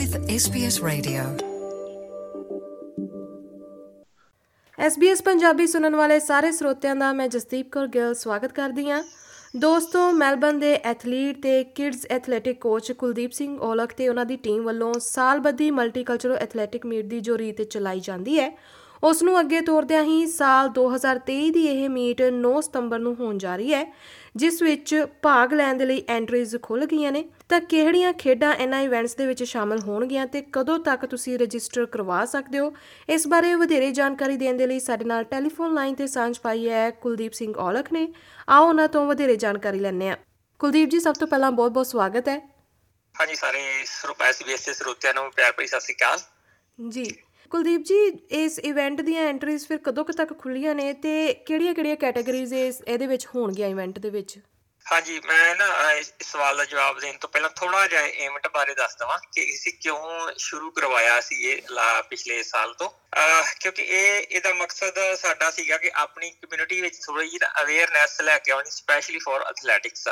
with SBS Radio. SBS Punjabi ਸੁਣਨ ਵਾਲੇ ਸਾਰੇ ਸਰੋਤਿਆਂ ਦਾ ਮੈਂ ਜਸਦੀਪ ਕੌਰ ਗਿੱਲ ਸਵਾਗਤ ਕਰਦੀ ਹਾਂ। ਦੋਸਤੋ ਮੈਲਬਨ ਦੇ ਐਥਲੀਟ ਤੇ kids athletic coach Kuldeep Singh Aulakh ਤੇ ਉਹਨਾਂ ਦੀ ਟੀਮ ਵੱਲੋਂ ਸਾਲਬੱਧੀ ਮਲਟੀਕਲਚਰਲ ਐਥਲੈਟਿਕ ਮੀਟ ਦੀ ਜੋ ਰੀਤ ਚਲਾਈ ਜਾਂਦੀ ਹੈ। ਉਸ ਨੂੰ ਅੱਗੇ ਤੋਰਦਿਆਂ ਹੀ ਸਾਲ 2023 ਦੀ ਇਹ ਮੀਟ 9 ਸਤੰਬਰ ਨੂੰ ਹੋਣ ਜਾ ਰਹੀ ਹੈ। ਜਿਸ ਵਿੱਚ ਭਾਗ ਲੈਣ ਦੇ ਲਈ ਐਂਟਰੀਜ਼ ਖੁੱਲ ਗਈਆਂ ਨੇ ਤਾਂ ਕਿਹੜੀਆਂ ਖੇਡਾਂ ਇਹਨਾਂ ਇਵੈਂਟਸ ਦੇ ਵਿੱਚ ਸ਼ਾਮਲ ਹੋਣਗੀਆਂ ਤੇ ਕਦੋਂ ਤੱਕ ਤੁਸੀਂ ਰਜਿਸਟਰ ਕਰਵਾ ਸਕਦੇ ਹੋ? ਇਸ ਬਾਰੇ ਵਧੇਰੇ ਜਾਣਕਾਰੀ ਦੇਣ ਦੇ ਲਈ ਸਾਡੇ ਨਾਲ ਟੈਲੀਫੋਨ ਲਾਈਨ ਤੇ ਸਾਂਝ ਪਾਈ ਹੈ ਕੁਲਦੀਪ ਸਿੰਘ ਔਲਖ ਨੇ। ਆਓ ਉਹਨਾਂ ਤੋਂ ਵਧੇਰੇ ਜਾਣਕਾਰੀ ਲੈਣੇ ਆ ਕੁਲਦੀਪ ਜੀ ਸਭ ਤੋਂ ਪਹਿਲਾਂ ਬਹੁਤ-ਬਹੁਤ ਸਵਾਗਤ ਹੈ। ਹਾਂਜੀ ਸਾਰੇ ਸਰੂਪ ਐਸਬੀਐਸ ਦੇ ਸਰੋਤਿਆਂ ਨੂੰ ਪਿਆਰ ਭਰੀ ਸਤਿ ਸ੍ਰੀ ਅਕਾਲ। ਜੀ। ਕੁਲਦੀਪ ਜੀ ਇਸ ਇਵੈਂਟ ਦੀਆਂ ਐਂਟਰੀਜ਼ ਫਿਰ ਕਦੋਂ ਕੁ ਤੱਕ ਖੁੱਲੀਆਂ ਨੇ ਤੇ ਕਿਹੜੀਆਂ-ਕਿਹੜੀਆਂ ਕੈਟਾਗਰੀਜ਼ ਇਸ ਇਹਦੇ ਵਿੱਚ ਹੋਣਗੀਆਂ ਇਵੈਂਟ ਦੇ ਵਿੱਚ? ਹਾਂਜੀ ਮੈਂ ਨਾ ਅਹ, ਇਸ ਇਸ ਸਵਾਲ ਦਾ ਜਵਾਬ ਦੇਣ ਤੋਂ ਪਹਿਲਾਂ ਥੋੜਾ ਜਿਹਾ ਇਵੈਂਟ ਬਾਰੇ ਦੱਸ ਦਵਾਂ ਕਿ ਅਸੀਂ ਕਿਉਂ ਸ਼ੁਰੂ ਕਰਵਾਇਆ ਸੀ ਇਹ ਲਾ ਪਿਛਲੇ ਸਾਲ ਤੋਂ। ਅਹ, ਕਿਉਂਕਿ ਇਹ ਇਹਦਾ ਮਕਸਦ ਸਾਡਾ ਸੀਗਾ ਕਿ ਆਪਣੀ ਕਮਿਊਨਿਟੀ ਵਿੱਚ ਥੋੜੀ ਜਿਹੀ ਅਵੇਅਰਨੈਸ ਲੈ ਕੇ ਆਉਣੀ ਸਪੈਸ਼ਲੀ ਫॉर ਐਥਲੈਟਿਕਸ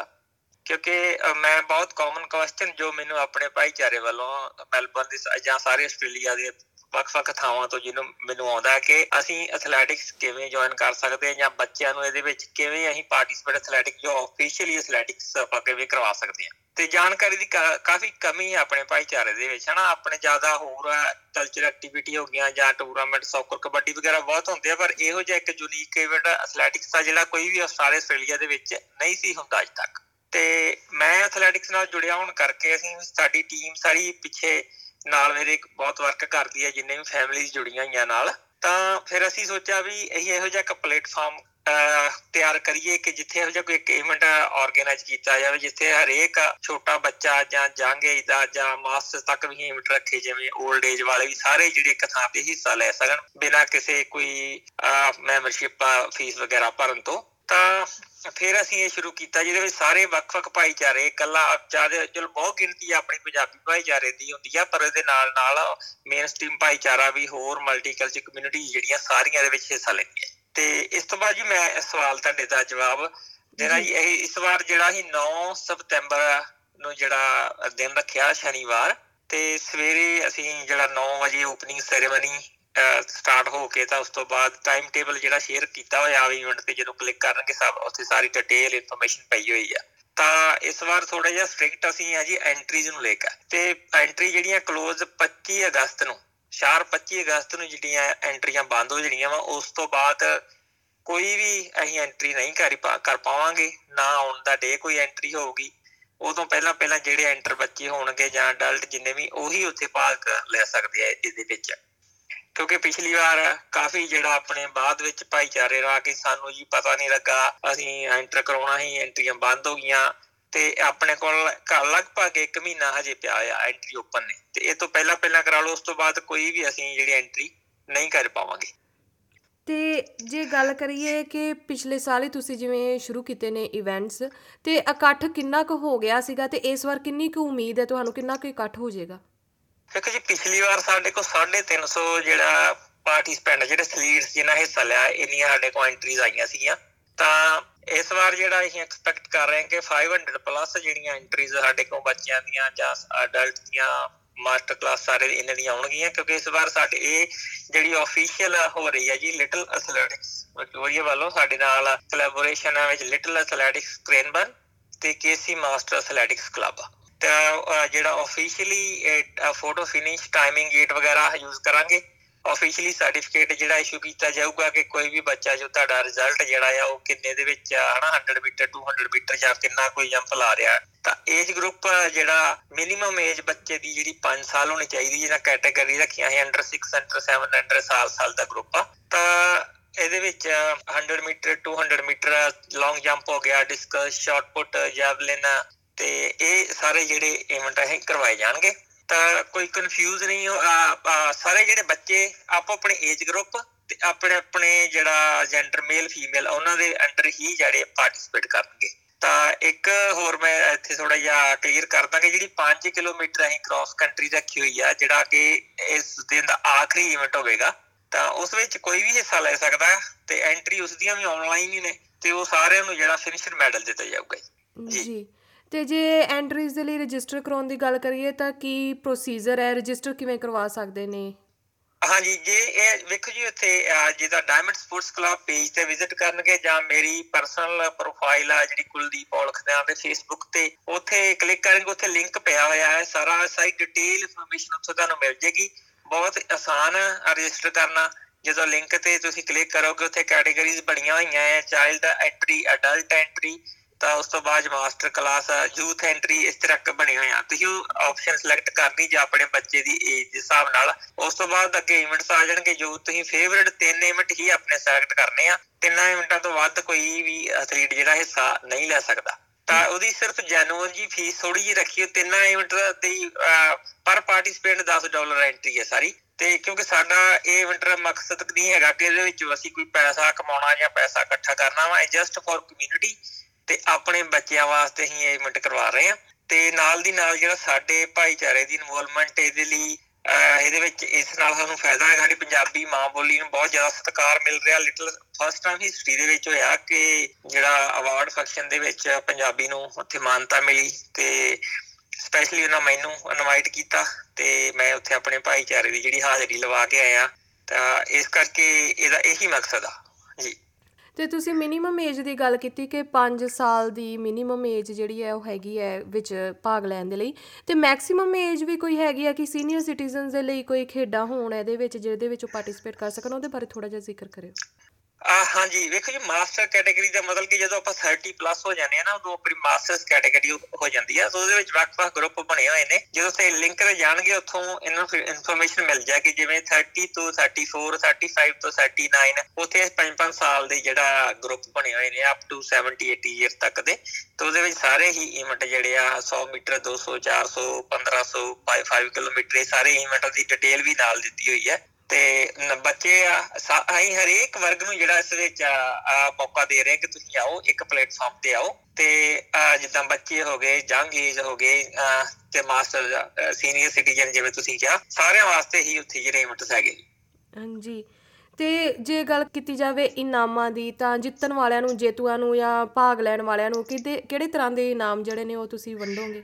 ਕਿਉਂਕਿ ਅਹ, ਮੈਂ ਬਹੁਤ ਕਾਮਨ ਕੁਐਸਚਨ ਜੋ ਮੈਨੂੰ ਆਪਣੇ ਭਾਈਚਾਰੇ ਵੱਲੋਂ ਮੈਲਬਰਨ ਦੇ ਸ- ਜਾਂ ਸਾਰੇ ਆਸਟ੍ਰੇਲੀਆ ਦੇ ਵੱਖ-ਵੱਖ ਥਾਵਾਂ ਤੋਂ ਜਿਹਨੂੰ ਮੈਨੂੰ ਆਉਂਦਾ ਹੈ ਕਿ ਅਸੀਂ ਐਥਲੈਟਿਕਸ ਕਿਵੇਂ ਜੁਆਇਨ ਕਰ ਸਕਦੇ ਹਾਂ ਜਾਂ ਬੱਚਿਆਂ ਨੂੰ ਇਹਦੇ ਵਿੱਚ ਕਿਵੇਂ ਅਸੀਂ ਪਾਰਟਿਸਿਪੇਟ ਐਥਲੈਟਿਕ ਜੋ ਆਫੀਸ਼ੀਅਲੀ ਐਥਲੈਟਿਕਸ ਆਪਾਂ ਕਿਵੇਂ ਕਰਵਾ ਸਕਦੇ ਹਾਂ। ਤੇ ਜਾਣਕਾਰੀ ਦੀ ਕਾ- ਕਾਫੀ ਕਮੀ ਹੈ ਆਪਣੇ ਭਾਈਚਾਰੇ ਦੇ ਵਿੱਚ, ਹਨਾ? ਆਪਣੇ ਜ਼ਿਆਦਾ ਹੋਰ ਕਲਚਰ ਐਕਟੀਵਿਟੀ ਹੋ ਗਈਆਂ ਜਾਂ ਟੂਰਨਾਮੈਂਟ ਸੌਕਰ ਕਬੱਡੀ ਵਗੈਰਾ ਬਹੁਤ ਹੁੰਦੇ ਆ, ਪਰ ਇਹੋ ਜਿਹਾ ਇੱਕ ਯੂਨੀਕ ਇਵੈਂਟ ਐਥਲੈਟਿਕਸ ਦਾ ਜਿਹੜਾ ਕੋਈ ਵੀ ਆਸਟ੍ਰੇਲੀਆ ਆਸਟ੍ਰੇਲੀਆ ਦੇ ਵਿੱਚ ਨਹੀਂ ਸੀ ਹੁੰਦਾ ਅੱਜ ਤੱਕ। ਤੇ ਮੈਂ ਐਥਲੈਟਿਕਸ ਨਾਲ ਜੁੜਿਆ ਹੋਣ ਕਰਕੇ ਅਸੀਂ ਸਾਡੀ ਟੀਮ ਸਾਰੀ ਪਿੱਛੇ ਨਾਲ ਮੇਰੇ ਬਹੁਤ ਵਰਕ ਕਰਦੀ ਹੈ ਜਿੰਨੇ ਵੀ ਫੈਮਿਲੀਜ਼ ਜੁੜੀਆਂ ਹੋਈਆਂ ਨਾਲ। ਤਾਂ ਫਿਰ ਅਸੀਂ ਸੋਚਿਆ ਵੀ ਅਸੀਂ ਇਹੋ ਜਿਹਾ ਇੱਕ ਪਲੇਟਫਾਰਮ ਤਿਆਰ ਕਰੀਏ ਕਿ ਜਿੱਥੇ ਇਹੋ ਜਿਹਾ ਕੋਈ ਇੱਕ ਇਵੈਂਟ ਆਰਗੇਨਾਈਜ਼ ਕੀਤਾ ਜਾਵੇ, ਜਿੱਥੇ ਹਰੇਕ ਛੋਟਾ ਬੱਚਾ ਜਾਂ ਜੰਗ ਏਜ ਦਾ ਜਾਂ ਮਾਸਟਰਸ ਤੱਕ ਵੀ ਇਵੈਂਟ ਰੱਖੇ, ਜਿਵੇਂ 올ਡ ਏਜ ਵਾਲੇ ਵੀ ਸਾਰੇ ਜਿਹੜੇ ਇੱਕ ਥਾਂ ਤੇ ਹਿੱਸਾ ਲੈ ਸਕਣ, ਬਿਨਾਂ ਕਿਸੇ ਕੋਈ ਮੈਂਬਰਸ਼ਿਪ ਫੀਸ ਵਗੈਰਾ ਭਰਨ ਤੋਂ। ਤਾਂ ਫਿਰ ਅਸੀਂ ਇਹ ਸ਼ੁਰੂ ਕੀਤਾ ਜਿਹਦੇ ਵਿੱਚ ਸਾਰੇ ਵੱਖ-ਵੱਖ ਭਾਈਚਾਰੇ ਇਕੱਲਾ ਜ਼ਿਆਦਾ ਚਲੋ ਬਹੁਤ ਗਿਣਤੀ ਆਪਣੀ ਪੰਜਾਬੀ ਭਾਈਚਾਰੇ ਦੀ ਹੁੰਦੀ ਆ ਪਰ ਇਹਦੇ ਨਾਲ ਨਾਲ ਮੇਨ ਸਟ੍ਰੀਮ ਭਾਈਚਾਰਾ ਵੀ ਹੋਰ ਮਲਟੀਕਲਚਰ ਕਮਿਊਨਿਟੀ ਜਿਹੜੀਆਂ ਸਾਰੀਆਂ ਦੇ ਵਿੱਚ ਹਿੱਸਾ ਲੈਂਦੀਆਂ। ਤੇ ਇਸ ਤੋਂ ਬਾਅਦ ਜੀ ਮੈਂ ਇਸ ਸਵਾਲ ਤੁਹਾਡੇ ਦਾ ਜਵਾਬ ਜਿਹੜਾ ਜੀ। ਇਹ ਇਸ ਵਾਰ ਜਿਹੜਾ ਹੀ 9 ਸਤੰਬਰ ਨੂੰ ਜਿਹੜਾ ਦਿਨ ਰੱਖਿਆ ਸ਼ਨੀਵਾਰ ਤੇ ਸਵੇਰੇ ਅਸੀਂ ਜਿਹੜਾ 9 ਵਜੇ ਓਪਨਿੰਗ ਸੈਰੇਮਨੀ ਸਟਾਰਟ ਹੋ ਕੇ ਤਾਂ ਉਸ ਤੋਂ ਬਾਅਦ ਟਾਈਮ ਟੇਬਲ ਜਿਹੜਾ ਸ਼ੇਅਰ ਕੀਤਾ ਹੋਇਆ ਆ ਇਵੈਂਟ ਤੇ ਜਦੋਂ ਕਲਿੱਕ ਕਰਨਗੇ ਸਭ, ਉੱਥੇ ਸਾਰੀ ਡਿਟੇਲ ਇਨਫੋਰਮੇਸ਼ਨ ਪਈ ਹੋਈ ਆ। ਤਾਂ ਇਸ ਵਾਰ ਥੋੜਾ ਜਿਹਾ ਸਟ੍ਰਿਕਟ ਅਸੀਂ ਆ ਜੀ ਐਂਟਰੀਜ਼ ਨੂੰ ਲੈ ਕੇ। ਤੇ ਐਂਟਰੀ ਜਿਹੜੀਆਂ ਕਲੋਜ਼ 25 ਅਗਸਤ ਨੂੰ, ਸ਼ਾਰ 25 ਅਗਸਤ ਨੂੰ ਜਿਹੜੀਆਂ ਐਂਟਰੀਆਂ ਬੰਦ ਹੋ ਜਣੀਆਂ ਵਾ, ਉਸ ਤੋਂ ਬਾਅਦ ਕੋਈ ਵੀ ਅਸੀਂ ਐਂਟਰੀ ਨਹੀਂ ਕਰ ਪਾ- ਕਰ ਪਾਵਾਂਗੇ, ਨਾ ਆਉਣ ਦਾ ਡੇ ਕੋਈ ਐਂਟਰੀ ਹੋਊਗੀ। ਉਦੋਂ ਪਹਿਲਾਂ ਪਹਿਲਾਂ ਜਿਹੜੇ ਐਂਟਰ ਬੱਚੇ ਹੋਣਗੇ ਜਾਂ ਅਡਲਟ ਜਿੰਨੇ ਵੀ, ਉਹੀ ਉੱਥੇ ਭਾਗ ਲੈ ਸਕਦੇ ਆ ਇਹਦੇ ਵਿੱਚ। ਕਿਉਂਕਿ ਪਿਛਲੀ ਵਾਰ ਕਾਫੀ ਜਿਹੜਾ ਆਪਣੇ ਬਾਅਦ ਵਿੱਚ ਭਾਈਚਾਰੇ ਰਾ ਕੇ ਸਾਨੂੰ ਜੀ ਪਤਾ ਨਹੀਂ ਲੱਗਾ, ਅਸੀਂ ਐਂਟਰ ਕਰਾਉਣਾ ਹੀ ਐਂਟਰੀਆਂ ਬੰਦ ਹੋ ਗਈਆਂ ਤੇ ਆਪਣੇ ਕੋਲ ਘ- ਲਗਭਗ 1 ਮਹੀਨਾ ਹਜੇ ਪਿਆ ਆ ਐਂਟਰੀ ਓਪਨ ਨੇ ਤੇ ਇਹ ਤੋਂ ਪਹਿਲਾਂ ਪਹਿਲਾਂ ਕਰਾ ਲਓ, ਉਸ ਤੋਂ ਬਾਅਦ ਕੋਈ ਵੀ ਅਸੀਂ ਜਿਹੜੀ ਐਂਟਰੀ ਨਹੀਂ ਕਰ ਪਾਵਾਂਗੇ। ਤੇ ਜੇ ਗੱਲ ਕਰੀਏ ਕਿ ਪਿਛਲੇ ਸਾਲ ਹੀ ਤੁਸੀਂ ਜਿਵੇਂ ਸ਼ੁਰੂ ਕੀਤੇ ਨੇ ਇਵੈਂਟਸ ਤੇ ਇਕੱਠ ਕਿੰਨਾ ਕੁ ਹੋ ਗਿਆ ਸੀਗਾ ਤੇ ਇਸ ਵਾਰ ਕਿੰਨੀ ਕੁ ਉਮੀਦ ਹੈ, ਤੁਹਾਨੂੰ ਕਿੰਨਾ ਕੁ ਇਕੱਠ ਹੋ ਜਾਏਗਾ? ਦੇਖੋ ਜੀ ਪਿਛਲੀ ਵਾਰ ਸਾਡੇ ਕੋਲ 350 ਜਿਹੜਾ ਪਾਰਟਿਸਪੈਂਟ ਜਿਹੜੇ ਸਲੀਡਸ ਜਿਨ੍ਹਾਂ ਹਿੱਸਾ ਲਿਆ ਇੰਨੀਆਂ ਸਾਡੇ ਕੋਲ ਐਂਟਰੀਜ਼ ਆਈਆਂ ਸੀਗੀਆਂ। ਤਾਂ ਇਸ ਵਾਰ ਜਿਹੜਾ ਅਸੀਂ ਐਕਸਪੈਕਟ ਕਰ ਰਹੇ ਹਾਂ ਕਿ 500 ਪਲੱਸ ਜਿਹੜੀਆਂ ਐਂਟਰੀਜ਼ ਸਾਡੇ ਕੋਲ ਬੱਚਿਆਂ ਦੀਆਂ ਜਾਂ ਅਡਲਟ ਦੀਆਂ ਮਾਸਟਰ ਕਲਾਸ ਸਾਰੇ ਇਹਨਾਂ ਦੀਆਂ ਆਉਣਗੀਆਂ ਕਿਉਂਕਿ ਇਸ ਵਾਰ ਸਾਡੇ ਇਹ ਜਿਹੜੀ ਆਫੀਸ਼ੀਅਲ ਹੋ ਰਹੀ ਹੈ ਜੀ ਲਿਟਲ ਐਥਲੈਟਿਕਸ ਵਿਕਟੋਰੀਆ ਵੱਲੋਂ ਸਾਡੇ ਨਾਲ ਕੋਲੈਬੋਰੇਸ਼ਨ ਹੈ ਵਿੱਚ ਲਿਟਲ ਐਥਲੈਟਿਕਸ ਕ੍ਰੇਨਬਰਨ ਤੇ ਕੇਸੀ ਮਾਸਟਰ ਐਥਲੈਟਿਕਸ ਕਲੱਬ ਤਾਂ ਅਹ, ਜਿਹੜਾ officially photo finish timing gate ਵਗੈਰਾ ਯੂਜ਼ ਕਰਾਂਗੇ। ਆਫੀਸ਼ੀਅਲੀ ਸਰਟੀਫਿਕੇਟ ਜਿਹੜਾ ਇਸ਼ੂ ਕੀਤਾ ਜਾਊਗਾ ਕਿ ਕੋਈ ਵੀ ਬੱਚਾ ਜੋ ਤੁਹਾਡਾ ਰਿਜ਼ਲਟ ਜਿਹੜਾ ਆ, ਉਹ ਕਿੰਨੇ ਦੇ ਵਿੱਚ ਆ, ਹਨਾ? 100 ਮੀਟਰ 200 ਮੀਟਰ ਜਾਂ ਕਿੰਨਾ ਕੋਈ ਜੰਪ ਲਾ ਰਿਹਾ। ਤਾਂ ਏਜ ਗਰੁੱਪ ਜਿਹੜਾ ਮਿਨੀਮਮ ਏਜ ਬੱਚੇ ਦੀ ਜਿਹੜੀ 5 ਸਾਲ ਹੋਣੀ ਚਾਹੀਦੀ ਜਿਹਨਾਂ ਕੈਟਾਗਰੀ ਰੱਖੀਆਂ ਹੈ ਅੰਡਰ 6 ਅੰਡਰ 7 ਅੰਡਰ ਸਾਲ ਸਾਲ ਦਾ ਗਰੁੱਪ ਆ। ਤਾਂ ਇਹਦੇ ਵਿੱਚ 100 ਮੀਟਰ 200 ਮੀਟਰ ਲੌਂਗ ਜੰਪ ਹੋ ਗਿਆ ਡਿਸਕਸ ਸ਼ਾਰਟ ਪੁੱਟ ਜੈਵਲਿਨ ਤੇ ਇਹ ਸਾਰੇ ਜਿਹੜੇ ਇਵੈਂਟ ਅਸੀਂ ਕਰਵਾਏ ਜਾਣਗੇ। ਤਾਂ ਕੋਈ ਕਨਫਿਊਜ਼ ਨਹੀਂ ਹੋ- ਆ- ਆ, ਸਾਰੇ ਜਿਹੜੇ ਬੱਚੇ ਆਪੋ ਆਪਣੇ ਏਜ ਗਰੁੱਪ ਤੇ ਆਪਣੇ ਆਪਣੇ ਜਿਹੜਾ ਜੈਂਡਰ ਮੇਲ ਫੀਮੇਲ ਉਹਨਾਂ ਦੇ ਅੰਡਰ ਹੀ ਜਿਹੜੇ ਪਾਰਟਿਸਿਪੇਟ ਕਰਨਗੇ। ਤਾਂ ਇੱਕ ਹੋਰ ਮੈਂ ਇੱਥੇ ਥੋੜਾ ਜਿਹਾ ਕਲੀਅਰ ਕਰਦਾ ਕਿ ਜਿਹੜੀ 5 ਕਿਲੋਮੀਟਰ ਅਸੀਂ ਕ੍ਰਾਸ ਕੰਟਰੀ ਰੱਖੀ ਹੋਈ ਆ ਜਿਹੜਾ ਕਿ ਇਸ ਦਿਨ ਦਾ ਆਖਰੀ ਇਵੈਂਟ ਹੋਵੇਗਾ ਤਾਂ ਉਸ ਵਿੱਚ ਕੋਈ ਵੀ ਹਿੱਸਾ ਲੈ ਸਕਦਾ ਹੈ ਤੇ ਐਂਟਰੀ ਉਸ ਦੀਆਂ ਵੀ ਆਨਲਾਈਨ ਹੀ ਨੇ ਤੇ ਉਹ ਸਾਰਿਆਂ ਨੂੰ ਜਿਹੜਾ ਫਿਨਿਸ਼ਰ ਮੈਡਲ ਦਿੱਤਾ ਜਾਊਗਾ ਜੀ। ਜੀ। ਜੀ ਤੇ ਜੇ ਐਂਟਰੀਜ਼ ਦੇ ਲਈ ਰਜਿਸਟਰ ਕਰਾਉਣ ਦੀ ਗੱਲ ਕਰੀਏ ਤਾਂ ਕੀ ਪ੍ਰੋਸੀਜਰ ਹੈ? ਰਜਿਸਟਰ ਕਿਵੇਂ ਕਰਵਾ ਸਕਦੇ ਨੇ? ਹਾਂਜੀ, ਜੇ ਇਹ ਵੇਖੋ ਜੀ ਉੱਥੇ ਜਿਹਦਾ ਡਾਇਮੰਡ ਸਪੋਰਟਸ ਕਲੱਬ ਪੇਜ ਤੇ ਵਿਜ਼ਿਟ ਕਰਨਗੇ ਜਾਂ ਮੇਰੀ ਪਰਸਨਲ ਪ੍ਰੋਫਾਈਲ ਆ ਜਿਹੜੀ ਕੁਲਦੀਪ ਔਲਖਦਿਆਂ ਦੇ ਫੇਸਬੁੱਕ ਤੇ, ਉੱਥੇ ਕਲਿੱਕ ਕਰਨਗੇ ਉੱਥੇ ਲਿੰਕ ਪਿਆ ਹੋਇਆ ਹੈ। ਸਾਰਾ ਸਾਰੀ ਡਿਟੇਲ ਇਨਫੋਰਮੇਸ਼ਨ ਉੱਥੇ ਤੁਹਾਨੂੰ ਮਿਲ ਜੇਗੀ। ਬਹੁਤ ਆਸਾਨ ਹੈ ਰਜਿਸਟਰ ਕਰਨਾ। ਜਦੋਂ ਲਿੰਕ ਤੇ ਤੁਸੀਂ ਕਲਿੱਕ ਕਰੋਗੇ, ਉੱਥੇ ਕੈਟਾਗਰੀਜ਼ ਬਣੀਆਂ ਹੋਈਆਂ ਹੈ। ਚਾਈਲਡ ਐਂਟਰੀ ਅਡਲਟ ਐਂਟਰੀ ਤਾਂ ਉਸ ਤੋਂ ਬਾਅਦ ਮਾਸਟਰ ਕਲਾਸ ਯੂਥ ਐਂਟਰੀ ਇਸ ਤਰ੍ਹਾਂ ਬਣੇ ਹੋਏ ਆ। ਤੁਸੀਂ ਉਹ ਆਪਸ਼ਨ ਸਿਲੈਕਟ ਕਰਨੀ ਜਾਂ ਆਪਣੇ ਬੱਚੇ ਦੀ ਏਜ ਦੇ ਹਿਸਾਬ ਨਾਲ। ਉਸ ਤੋਂ ਬਾਅਦ ਅੱਗੇ ਇਵੈਂਟਸ ਆ ਜਾਣਗੇ ਜੋ ਤੁਸੀਂ ਫੇਵਰਿਟ ਤਿੰਨ ਇਵੈਂਟ ਹੀ ਆਪਣੇ ਸਿਲੈਕਟ ਕਰਨੇ ਆ। ਤਿੰਨਾਂ ਇਵੈਂਟਾਂ ਤੋਂ ਵੱਧ ਕੋਈ ਵੀ ਐਥਲੀਟ ਜਿਹੜਾ ਹਿੱਸਾ ਨਹੀਂ ਲੈ ਸਕਦਾ। ਤਾਂ ਉਹਦੀ ਸਿਰਫ ਜੈਨੂਅਨ ਜੀ ਫੀਸ ਥੋੜੀ ਜੀ ਰੱਖੀ ਉਹ ਤਿੰਨਾਂ ਇਵੈਂਟ ਦੀ ਪਰ ਪਾਰਟਿਸਪੇਟ 10 ਡਾਲਰ ਐਂਟਰੀ ਹੈ ਸਾਰੀ। ਤੇ ਕਿਉਂਕਿ ਸਾਡਾ ਇਹ ਇਵੈਂਟ ਦਾ ਮਕਸਦ ਨਹੀਂ ਹੈਗਾ ਕਿ ਇਹਦੇ ਵਿੱਚ ਅਸੀਂ ਕੋਈ ਪੈਸਾ ਕਮਾਉਣਾ ਜਾਂ ਪੈਸਾ ਇਕੱਠਾ ਕਰਨਾ ਵਾ। ਜਸਟ ਫॉर ਕਮਿਊਨਿਟੀ ਤੇ ਆਪਣੇ ਬੱਚਿਆਂ ਵਾਸਤੇ ਹੀ ਇਹ ਇਵੈਂਟ ਕਰਵਾ ਰਹੇ ਆ ਤੇ ਨਾਲ ਦੀ ਨਾਲ ਜਿਹੜਾ ਸਾਡੇ ਭਾਈਚਾਰੇ ਦੀ ਇਨਵੋਲਵਮੈਂਟ ਇਹਦੇ ਲਈ ਇਹਦੇ ਵਿੱਚ ਇਸ ਨਾਲ ਸਾਨੂੰ ਫਾਇਦਾ ਹੈ। ਸਾਡੀ ਪੰਜਾਬੀ ਮਾਂ ਬੋਲੀ ਨੂੰ ਬਹੁਤ ਜ਼ਿਆਦਾ ਸਤਿਕਾਰ ਮਿਲ ਰਿਹਾ। ਲਿਟਲ ਫਸਟ ਟਾਈਮ ਹਿਸਟਰੀ ਦੇ ਵਿੱਚ ਹੋਇਆ ਕਿ ਜਿਹੜਾ ਅਵਾਰਡ ਫੰਕਸ਼ਨ ਦੇ ਵਿੱਚ ਪੰਜਾਬੀ ਨੂੰ ਉੱਥੇ ਮਾਨਤਾ ਮਿਲੀ ਤੇ ਸਪੈਸ਼ਲੀ ਉਹਨਾਂ ਮੈਨੂੰ ਇਨਵਾਈਟ ਕੀਤਾ ਤੇ ਮੈਂ ਉੱਥੇ ਆਪਣੇ ਭਾਈਚਾਰੇ ਦੀ ਜਿਹੜੀ ਹਾਜ਼ਰੀ ਲਵਾ ਕੇ ਆਇਆ। ਤਾਂ ਇਸ ਕਰਕੇ ਇਹਦਾ ਇਹੀ ਮਕਸਦ ਆ। ਜੀ। ਤੇ ਤੁਸੀਂ ਮਿਨੀਮਮ ਏਜ ਦੀ ਗੱਲ ਕੀਤੀ ਕਿ 5 ਸਾਲ ਦੀ ਮਿਨੀਮਮ ਏਜ ਜਿਹੜੀ ਹੈ ਉਹ ਹੈਗੀ ਹੈ ਵਿੱਚ ਭਾਗ ਲੈਣ ਦੇ ਲਈ। ਤੇ ਮੈਕਸਿਮਮ ਏਜ ਵੀ ਕੋਈ ਹੈਗੀ ਆ ਕਿ ਸੀਨੀਅਰ ਸਿਟੀਜ਼ਨਸ ਦੇ ਲਈ ਕੋਈ ਖੇਡਾਂ ਹੋਣ ਇਹਦੇ ਵਿੱਚ, ਜਿਹਦੇ ਵਿੱਚ ਉਹ ਪਾਰਟਿਸਿਪੇਟ ਕਰ ਸਕਣ, ਉਹਦੇ ਬਾਰੇ ਥੋੜਾ ਜਿਹਾ ਜ਼ਿਕਰ ਕਰਿਓ। ਆ, ਹਾਂਜੀ, ਵੇਖੋ ਜੀ ਮਾਸਟਰ ਕੈਟਾਗਰੀ ਦਾ ਮਤਲਬ ਕਿ ਜਦੋਂ ਆਪਾਂ 30 ਪਲੱਸ ਹੋ ਜਾਂਦੇ ਆ ਨਾ, ਉਦੋਂ ਆਪਣੀ ਮਾਸਟਰਸ ਕੈਟਾਗਰੀ ਹੋ ਜਾਂਦੀ ਆ। ਸੋ ਉਹਦੇ ਵਿੱਚ ਵੱਖ-ਵੱਖ ਗਰੁੱਪ ਬਣੇ ਹੋਏ ਨੇ। ਜਦੋਂ ਤੇ ਲਿੰਕ ਤੇ ਜਾਣਗੇ, ਉੱਥੋਂ ਇਹਨਾਂ ਨੂੰ ਇਨਫੋਰਮੇਸ਼ਨ ਮਿਲ ਜਾਏਗੀ। ਜਿਵੇਂ 30 ਤੋਂ 34 35 ਤੋਂ 39 ਉੱਥੇ 5-5 ਸਾਲ ਦੇ ਜਿਹੜਾ ਗਰੁੱਪ ਬਣੇ ਹੋਏ ਨੇ ਅਪ ਟੂ 70 80 ਇਅਰ ਤੱਕ ਦੇ। ਤੇ ਉਹਦੇ ਵਿੱਚ ਸਾਰੇ ਹੀ ਇਵੈਂਟ ਜਿਹੜੇ ਆ 100 ਮੀਟਰ 200 400 1500 5 ਕਿਲੋਮੀਟਰ, ਇਹ ਸਾਰੇ ਇਵੈਂਟ ਦੀ ਡਿਟੇਲ ਵੀ ਨਾਲ ਦਿੱਤੀ ਹੋਈ ਹੈ। ਤੇ ਬੱਚੇ ਆ ਅਸੀਂ ਹਰੇਕ ਵਰਗ ਨੂੰ ਜਿਹੜਾ ਇਸ ਵਿੱਚ, ਆ ਮੌਕਾ ਦੇ ਰਹੇ ਕਿ ਤੁਸੀਂ ਆਓ, ਇੱਕ ਪਲੇਟਫਾਰਮ ਤੇ ਆਓ। ਤੇ ਜਿੱਦਾਂ ਬੱਚੇ ਹੋ ਗਏ ਜੰਗ ਏਜ ਹੋ ਗਏ ਤੇ ਮਾਸਟਰ ਸੀਨੀਅਰ ਸਿਟੀਜ਼ਨ ਜਿਵੇਂ ਤੁਸੀਂ ਕਿਹਾ, ਸਾਰਿਆਂ ਵਾਸਤੇ ਹੀ ਉੱਥੇ ਜਿਹੜੇ ਇਵੈਂਟਸ ਹੈਗੇ ਹਾਂਜੀ। ਤੇ ਜੇ ਗੱਲ ਕੀਤੀ ਜਾਵੇ ਇਨਾਮਾਂ ਦੀ, ਤਾਂ ਜਿੱਤਣ ਵਾਲਿਆਂ ਨੂੰ, ਜੇਤੂਆਂ ਨੂੰ ਜਾਂ ਭਾਗ ਲੈਣ ਵਾਲਿਆਂ ਨੂੰ, ਕਿਤੇ, ਕਿਹੜੇ ਤਰ੍ਹਾਂ ਦੇ ਇਨਾਮ ਜਿਹੜੇ ਨੇ ਉਹ ਤੁਸੀਂ ਵੰਡੋਗੇ?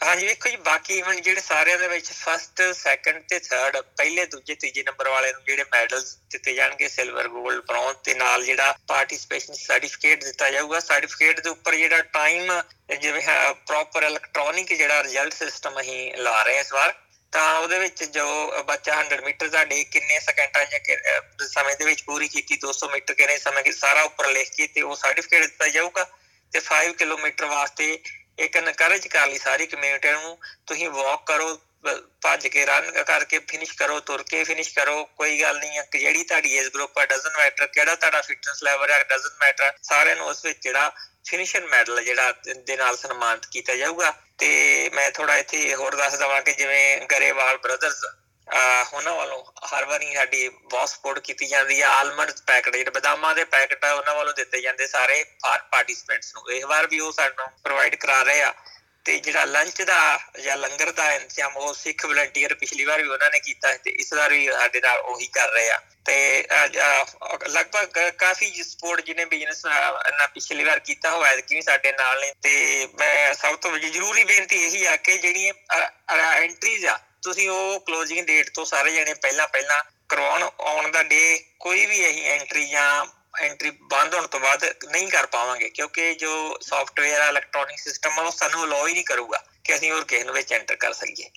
ਹਾਂਜੀ, ਵੇਖੋ ਜੀ, ਬਾਕੀ ਇਵੈਂਟ ਜਿਹੜੇ ਸਾਰਿਆਂ ਦੇ ਵਿੱਚ ਫਸਟ ਸੈਕੰਡ ਤੇ ਥਰਡ ਪਹਿਲੇ, ਦੂਜੇ, ਤੀਜੇ ਨੰਬਰ ਵਾਲੇ ਨੂੰ ਜਿਹੜੇ ਮੈਡਲਸ ਦਿੱਤੇ ਜਾਣਗੇ ਸਿਲਵਰ 골ਡ ਬ੍ਰੌਂਜ਼ ਤੇ ਨਾਲ ਜਿਹੜਾ ਪਾਰਟਿਸਪੇਸ਼ਨ ਸਰਟੀਫਿਕੇਟ ਦਿੱਤਾ ਜਾਊਗਾ। ਸਰਟੀਫਿਕੇਟ ਦੇ ਉੱਪਰ ਜਿਹੜਾ ਟਾਈਮ ਜਿਵੇਂ ਪ੍ਰੋਪਰ ਇਲੈਕਟ੍ਰੋਨਿਕ ਜਿਹੜਾ ਰਿਜ਼ਲਟ ਸਿਸਟਮ ਅਸੀਂ ਲਾ ਰਹੇ ਇਸ ਵਾਰ, ਤਾਂ ਉਹਦੇ ਵਿੱਚ ਜੋ ਬੱਚਾ 100 ਮੀਟਰ ਦਾ ਡੇ ਕਿੰਨੇ ਸਕਿੰਟਾਂ ਜਾਂ ਸਮੇਂ ਦੇ ਵਿੱਚ ਪੂਰੀ ਕੀਤੀ 200 ਮੀਟਰ ਕਿੰਨੇ ਸਮੇਂ ਕਿ ਸਾਰਾ ਉੱਪਰ ਲਿਖ ਕੇ ਤੇ ਉਹ ਸਰਟੀਫਿਕੇਟ ਦਿੱਤਾ ਜਾਊਗਾ। ਤੇ 5 ਕਿਲੋਮੀਟਰ ਵਾਸਤੇ ਇੱਕ ਨਕਰਜ ਕਰ ਲਈ ਸਾਰੀ ਕਮਿਊਨਿਟੀ ਨੂੰ, ਤੁਸੀਂ ਵਾਕ ਕਰੋ ਭੱਜ ਕੇ ਰਨ ਕਰਕੇ ਫਿਨਿਸ਼ ਕਰੋ, ਤੁਰ ਕੇ ਫਿਨਿਸ਼ ਕਰੋ, ਕੋਈ ਗੱਲ ਨਹੀਂ ਹੈ ਜਿਹੜੀ ਤੁਹਾਡੀ ਏਜ ਗਰੁੱਪ ਆ ਡਸਨਟ ਮੈਟਰ ਕਿਹੜਾ ਤੁਹਾਡਾ ਫਿਟਨੈਸ ਲੈਵਲ ਹੈ ਡਸਨਟ ਮੈਟਰ ਸਾਰਿਆਂ ਨੂੰ ਉਸ ਵਿੱਚ ਜਿਹੜਾ ਫਿਨਿਸ਼ਰ ਮੈਡਲ ਜਿਹੜਾ ਦੇ ਨਾਲ ਸਨਮਾਨਿਤ ਕੀਤਾ ਜਾਊਗਾ। ਤੇ ਮੈਂ ਥੋੜਾ ਇੱਥੇ ਹੋਰ ਦੱਸ ਦਵਾਂ ਕਿ ਜਿਵੇਂ ਗਰੇਵਾਲ ਬ੍ਰਦਰਸ ਉਹਨਾਂ ਵੱਲੋਂ ਹਰ ਵਾਰੀ ਸਾਡੀ ਬਹੁਤ ਸਪੋਰਟ ਕੀਤੀ ਜਾਂਦੀ ਹੈ ਆਲਮੰਡ ਪੈਕਟ ਜਿਹੜੇ ਬਦਾਮਾਂ ਦੇ ਪੈਕਟ ਉਹਨਾਂ ਵੱਲੋਂ ਦਿੱਤੇ ਜਾਂਦੇ ਸਾਰੇ ਪਾਰਟਿਸਪੈਂਟਸ ਨੂੰ। ਇਸ ਵਾਰ ਵੀ ਉਹ ਸਾਨੂੰ ਪ੍ਰੋਵਾਈਡ ਕਰਾ ਰਹੇ ਆ ਤੇ ਜਿਹੜਾ ਲੰਚ ਦਾ ਜਾਂ ਲੰਗਰ ਦਾ ਇੰਤਜ਼ਾਮ ਉਹ ਸਿੱਖ ਵਲੰਟੀਅਰ ਪਿਛਲੀ ਵਾਰ ਵੀ ਉਹਨਾਂ ਨੇ ਕੀਤਾ ਤੇ ਇਸ ਵਾਰ ਵੀ ਸਾਡੇ ਨਾਲ ਉਹੀ ਕਰ ਰਹੇ ਆ। ਤੇ ਲਗਭਗ ਕਾਫੀ ਸਪੋਰਟ ਜਿਹਨੇ ਬਿਜ਼ਨਸ ਨਾ ਪਿਛਲੀ ਵਾਰ ਕੀਤਾ ਹੋਇਆ ਕਿ ਸਾਡੇ ਨਾਲ ਨੇ। ਤੇ ਮੈਂ ਸਭ ਤੋਂ ਜ਼ਰੂਰੀ ਬੇਨਤੀ ਇਹੀ ਆ ਕਿ ਜਿਹੜੀਆਂ ਐਂਟਰੀਜ਼ ਆ ਤੁਸੀਂ ਉਹ ਕਲੋਜ਼ਿੰਗ ਡੇਟ ਤੋਂ ਸਾਰੇ ਜਣੇ ਪਹਿਲਾਂ ਪਹਿਲਾਂ ਕਰਵਾਉਣ, ਆਉਣ ਦਾ ਡੇ ਕੋਈ ਵੀ ਅਸੀਂ ਐਂਟਰੀ ਜਾਂ ਐਂਟਰੀ ਬੰਦ ਹੋਣ ਤੋਂ ਬਾਅਦ ਨਹੀਂ ਕਰ ਪਾਵਾਂਗੇ, ਕਿਉਂਕਿ ਜੋ ਸੌਫਟਵੇਅਰ ਆ ਇਲੈਕਟ੍ਰੋਨਿਕ ਸਿਸਟਮ ਆ, ਉਹ ਸਾਨੂੰ ਅਲਾਉ ਹੀ ਨਹੀਂ ਕਰੂਗਾ ਕਿ ਅਸੀਂ ਹੋਰ ਕਿਸੇ ਨੂੰ ਵਿੱਚ ਐਂਟਰ ਕਰ ਸਕੀਏ।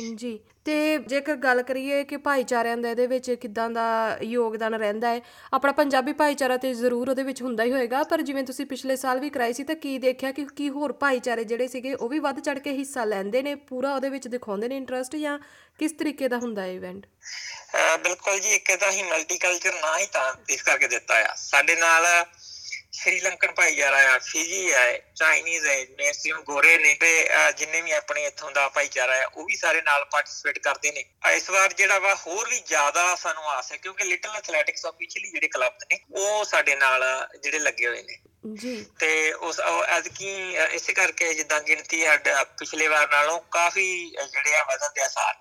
ਜੀ, ਤੇ ਜੇਕਰ ਗੱਲ ਕਰੀਏ ਕਿ ਭਾਈਚਾਰਿਆਂ ਦਾ ਇਹਦੇ ਵਿੱਚ ਕਿੱਦਾਂ ਦਾ ਯੋਗਦਾਨ ਰਹਿੰਦਾ ਹੈ, ਆਪਣਾ ਪੰਜਾਬੀ ਭਾਈਚਾਰਾ ਤੇ ਜ਼ਰੂਰ ਉਹਦੇ ਵਿੱਚ ਹੁੰਦਾ ਹੀ ਹੋਏਗਾ, ਪਰ ਜਿਵੇਂ ਤੁਸੀਂ ਪਿਛਲੇ ਸਾਲ ਵੀ ਕਰਾਈ ਸੀ ਤਾਂ ਕੀ ਦੇਖਿਆ ਕਿ ਕੀ ਹੋਰ ਭਾਈਚਾਰੇ ਜਿਹੜੇ ਸੀਗੇ ਉਹ ਵੀ ਵੱਧ ਚੜ ਕੇ ਹਿੱਸਾ ਲੈਂਦੇ ਨੇ, ਪੂਰਾ ਉਹਦੇ ਵਿੱਚ ਦਿਖਾਉਂਦੇ ਨੇ ਇੰਟਰਸਟ ਜਾਂ ਕਿਸ ਤਰੀਕੇ ਦਾ ਹੁੰਦਾ ਹੈ ਇਵੈਂਟ ਬਿਲਕੁਲ ਜੀ, ਇੱਕ ਤਾਂ ਹੀ ਮਲਟੀਕਲਚਰ ਨਾ ਹੀ ਤਾਂ ਇਸ ਕਰਕੇ ਦਿੱਤਾ ਆ। ਸਾਡੇ ਨਾਲ ਸ਼੍ਰੀਲੰਕਨ ਭਾਈਚਾਰਾ ਆ ਫਿਜੀ ਹੈ ਚਾਈਨੀਜ਼ ਹੈ ਮੈਕਸਿਮਮ ਗੋਰੇ ਨੇ ਤੇ ਜਿੰਨੇ ਵੀ ਆਪਣੇ ਇੱਥੋਂ ਦਾ ਭਾਈਚਾਰਾ ਆ ਉਹ ਵੀ ਸਾਰੇ ਨਾਲ ਪਾਰਟਿਸਿਪੇਟ ਕਰਦੇ ਨੇ। ਇਸ ਵਾਰ ਜਿਹੜਾ ਵਾ ਹੋਰ ਵੀ ਜ਼ਿਆਦਾ ਸਾਨੂੰ ਆਸ ਹੈ ਕਿਉਂਕਿ ਲਿਟਲ ਐਥਲੈਟਿਕਸ ਆਫੀਸ਼ੀਅਲੀ ਜਿਹੜੇ ਕਲੱਬ ਨੇ ਉਹ ਸਾਡੇ ਨਾਲ ਜਿਹੜੇ ਲੱਗੇ ਹੋਏ ਨੇ। ਜੀ। ਤੇ ਉਸ ਅੱਜ ਕੀ ਇਸੇ ਕਰਕੇ ਜਿੱਦਾਂ ਗਿਣਤੀ ਹੈ ਪਿਛਲੇ ਵਾਰ ਨਾਲੋਂ ਕਾਫੀ ਜਿਹੜੇ ਆ ਵਧਣ ਦੇ ਆਸਾਰ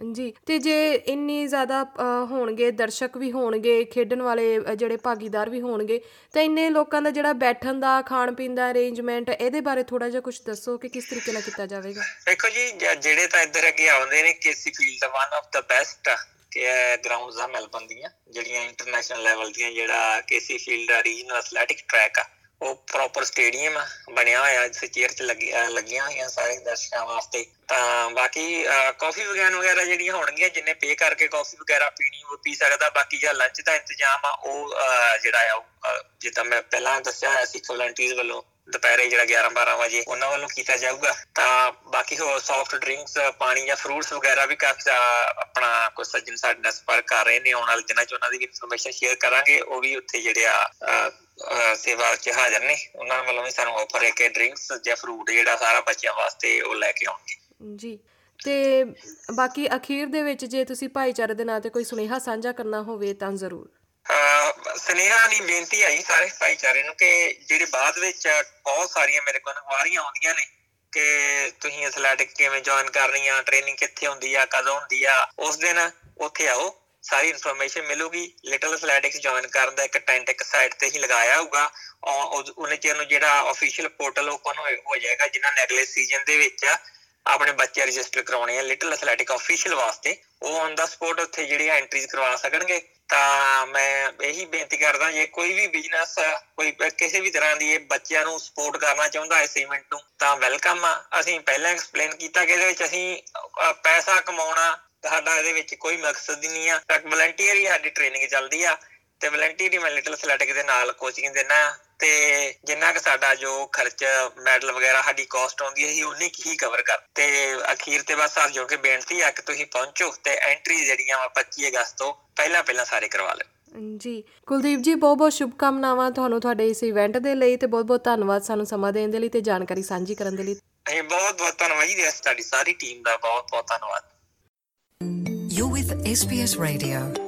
ਜੀ ਤੇ ਜੇ ਇੰਨੀ ਜ਼ਿਆਦਾ ਅ, ਹੋਣਗੇ ਦਰਸ਼ਕ ਵੀ ਹੋਣਗੇ ਖੇਡਣ ਵਾਲੇ ਅ, ਜਿਹੜੇ ਭਾਗੀਦਾਰ ਵੀ ਹੋਣਗੇ ਤਾਂ ਇੰਨੇ ਲੋਕਾਂ ਦਾ ਜਿਹੜਾ ਬੈਠਣ ਦਾ ਖਾਣ ਪੀਣ ਦਾ ਅਰੇਂਜਮੈਂਟ ਇਹਦੇ ਬਾਰੇ ਥੋੜਾ ਜਿਹਾ ਕੁਝ ਦੱਸੋ ਕਿ ਕਿਸ ਤਰੀਕੇ ਨਾਲ ਕੀਤਾ ਜਾਵੇਗਾ? ਦੇਖੋ ਜੀ ਜ- ਜਿਹੜੇ ਤਾਂ ਇੱਧਰ ਅੱਗੇ ਆਉਂਦੇ ਨੇ ਕੇਸੀ field one of the best ਕਿ ਗਰਾਊਂਡਸ ਆ ਮੈਲਬਨ ਦੀਆਂ ਜਿਹੜੀਆਂ ਇੰਟਰਨੈਸ਼ਨਲ ਲੈਵਲ ਦੀਆਂ ਜਿਹੜਾ ਕੇਸੀ ਫੀਲਡ ਆ ਰੀਜਨਲ ਐਥਲੈਟਿਕ ਟਰੈਕ ਆ। ਉਹ ਪ੍ਰੋਪਰ ਸਟੇਡੀਅਮ ਆ ਬਣਿਆ ਹੋਇਆ ਜਿੱਥੇ ਚੇਅਰ ਚ ਲੱਗੀ- ਅਹ ਲੱਗੀਆਂ ਹੋਈਆਂ ਸਾਰੇ ਦਰਸ਼ਕਾਂ ਵਾਸਤੇ। ਤਾਂ ਬਾਕੀ ਕਾਫੀ ਵਗੈਰਾ ਵਗੈਰਾ ਜਿਹੜੀਆਂ ਹੋਣਗੀਆਂ ਜਿੰਨੇ ਪੇ ਕਰਕੇ ਕਾਫੀ ਵਗੈਰਾ ਪੀਣੀ ਉਹ ਪੀ ਸਕਦਾ। ਬਾਕੀ ਜਿਹੜਾ ਲੰਚ ਦਾ ਇੰਤਜ਼ਾਮ ਆ ਉਹ ਅਹ, ਜਿਹੜਾ ਆ ਉਹ, ਅਹ, ਜਿੱਦਾਂ ਮੈਂ ਪਹਿਲਾਂ ਦੱਸਿਆ ਹੋਇਆ ਸੀ ਵਲੰਟੀਅਰਸ ਵੱਲੋਂ ਦੁਪਹਿਰੇ ਜਿਹੜਾ 11 12 ਵਜੇ ਉਹਨਾਂ ਵੱਲੋਂ ਕੀਤਾ ਜਾਊਗਾ। ਤਾਂ ਬਾਕੀ ਹੋਰ ਸੌਫਟ ਡਰਿੰਕਸ ਪਾਣੀ ਜਾਂ ਫਰੂਟਸ ਵਗੈਰਾ ਵੀ ਕਾਫੀ ਅਹ, ਆਪਣਾ ਕੋਈ ਸੱਜਣ ਸਾਡੇ ਨਾਲ ਸੰਪਰਕ ਕਰ ਰਹੇ ਨੇ। ਆਉਣ ਵਾਲੇ ਦਿਨਾਂ 'ਚ ਉਹਨਾਂ ਦੀ ਵੀ ਇਨਫੋਰਮੇਸ਼ਨ ਸ਼ੇਅਰ ਕਰਾਂਗੇ। ਉਹ ਵੀ ਉੱਥੇ ਜਿਹੜੇ ਆ ਅਹ, ਅਹ, ਸੇਵਾ 'ਚ ਹਾਜ਼ਰ ਨੇ। ਉਹਨਾਂ ਵੱਲੋਂ ਵੀ ਸਾਨੂੰ ਆਫਰ ਹੈ ਕਿ ਡਰਿੰਕਸ ਜਾਂ ਫਰੂਟ ਜਿਹੜਾ ਸਾਰਾ ਬੱਚਿਆਂ ਵਾਸਤੇ ਉਹ ਲੈ ਕੇ ਆਉਣਗੇ। ਜੀ। ਤੇ ਬਾਕੀ ਅਖੀਰ ਦੇ ਵਿੱਚ ਜੇ ਤੁਸੀਂ ਭਾਈਚਾਰੇ ਦੇ ਨਾਂ ਤੇ ਕੋਈ ਸੁਨੇਹਾ ਸਾਂਝਾ ਕਰਨਾ ਹੋਵੇ ਤਾਂ ਜ਼ਰੂਰ। ਅਹ ਸੁਨੇਹਾ ਨਹੀਂ ਬੇਨਤੀ ਆਈ ਸਾਰੇ ਭਾਈਚਾਰੇ ਨੂੰ ਕਿ ਜਿਹੜੇ ਬਾਅਦ ਵਿੱਚ ਬਹੁਤ ਸਾਰੀਆਂ ਮੇਰੇ ਕੋਲ ਅਖਬਾਰੀਆਂ ਆਉਂਦੀਆਂ ਨੇ ਕਿ ਤੁਸੀਂ ਐਥਲੈਟਿਕ ਕਿਵੇਂ ਜੁਆਇਨ ਕਰਨੀ ਆ ਟ੍ਰੇਨਿੰਗ ਕਿੱਥੇ ਹੁੰਦੀ ਆ, ਕਦੋਂ ਹੁੰਦੀ ਆ, ਉਸ ਦਿਨ ਉੱਥੇ ਆਓ, ਸਾਰੀ ਇਨਫੋਰਮੇਸ਼ਨ ਮਿਲੂਗੀ। ਲਿਟਲ ਐਥਲੈਟਿਕਸ ਜੁਆਇਨ ਕਰਨ ਦਾ ਇੱਕ ਟੈਂਟ ਇੱਕ ਸਾਈਟ ਤੇ ਹੀ ਲਗਾਇਆ ਹੋਊਗਾ। ਔਰ ਉਹਨੇ ਚਿਰ ਨੂੰ ਜਿਹੜਾ ਅਫੀਸ਼ੀਅਲ ਪੋਰਟਲ ਓਪਨ ਹੋ ਜਾਏਗਾ, ਜਿਨ੍ਹਾਂ ਨੇ ਅਗਲੇ ਸੀਜ਼ਨ ਦੇ ਵਿੱਚ ਆਪਣੇ ਬੱਚੇ ਰਜਿਸਟਰ ਕਰਾਉਣੇ ਆ। ਲਿਟਲ ਐਥਲੈਟਿਕ ਅਫੀਸ਼ੀਅਲ ਵਾਸਤੇ ਉਹ ਔਨ ਦਾ ਸਪੋਟ ਉੱਥੇ ਜਿਹੜੀਆਂ ਐਂਟਰੀਜ਼ ਕਰਵਾ ਸਕਣਗੇ। ਤਾਂ ਮੈਂ ਇਹੀ ਬੇਨਤੀ ਕਰਦਾ ਜੇ ਕੋਈ ਵੀ ਬਿਜ਼ਨਸ ਕੋਈ ਕਿਸੇ ਵੀ ਤਰ੍ਹਾਂ ਦੀ ਇਹ ਬੱਚਿਆਂ ਨੂੰ ਸਪੋਰਟ ਕਰਨਾ ਚਾਹੁੰਦਾ ਇਸ ਇਵੈਂਟ ਨੂੰ ਤਾਂ ਵੈਲਕਮ ਆ। ਅਸੀਂ ਪਹਿਲਾਂ ਐਕਸਪਲੇਨ ਕੀਤਾ ਕਿ ਇਹਦੇ ਵਿੱਚ ਅਸੀਂ ਅ, ਪੈਸਾ ਕਮਾਉਣਾ ਸਾਡਾ ਇਹਦੇ ਵਿੱਚ ਕੋਈ ਮਕਸਦ ਹੀ ਨਹੀਂ ਆ। ਵਲੰਟੀਅਰ ਹੀ ਸਾਡੀ ਟ੍ਰੇਨਿੰਗ ਚੱਲਦੀ ਆ ਤੇ ਵਲੰਟੀਅਰ ਹੀ ਮੈਂ ਲਿਟਲ ਐਥਲੈਟਿਕ ਦੇ ਨਾਲ ਕੋਚਿੰਗ ਦਿੰਦਾ। ਤੇ ਜਿੰਨਾ ਕਿ ਸਾਡਾ ਜੋ ਖਰਚ ਮੈਡਲ ਵਗੈਰਾ ਸਾਡੀ ਕਾਸਟ ਆਉਂਦੀ ਹੈ ਅਸੀਂ ਉਨੀ ਕੁ ਹੀ ਕਵਰ ਕਰ ਤੇ ਅਖੀਰ ਤੇ ਬਸ ਹੱਥ ਜੋੜ ਕੇ ਬੇਨਤੀ ਆ ਕਿ ਤੁਸੀਂ ਪਹੁੰਚੋ ਤੇ ਐਂਟਰੀ ਜਿਹੜੀਆਂ ਵਾ 25 ਅਗਸਤ ਤੋਂ ਪਹਿਲਾਂ ਪਹਿਲਾਂ ਸਾਰੇ ਕਰਵਾ ਲਓ। ਜੀ ਕੁਲਦੀਪ ਜੀ ਬਹੁਤ ਬਹੁਤ ਸ਼ੁਭਕਾਮਨਾਵਾਂ ਤੁਹਾਨੂੰ ਤੁਹਾਡੇ ਇਸ ਇਵੈਂਟ ਦੇ ਲਈ ਤੇ ਬਹੁਤ ਬਹੁਤ ਧੰਨਵਾਦ ਸਾਨੂੰ ਸਮਾਂ ਦੇਣ ਦੇ ਲਈ ਤੇ ਜਾਣਕਾਰੀ ਸਾਂਝੀ ਕਰਨ ਦੇ ਲਈ। ਇਹ ਬਹੁਤ ਬਹੁਤ ਧੰਨਵਾਦ ਜੀ ਤੁਹਾਡੀ ਸਾਰੀ ਟੀਮ ਦਾ ਬਹੁਤ ਬਹੁਤ ਧੰਨਵਾਦ। You're with SBS Radio.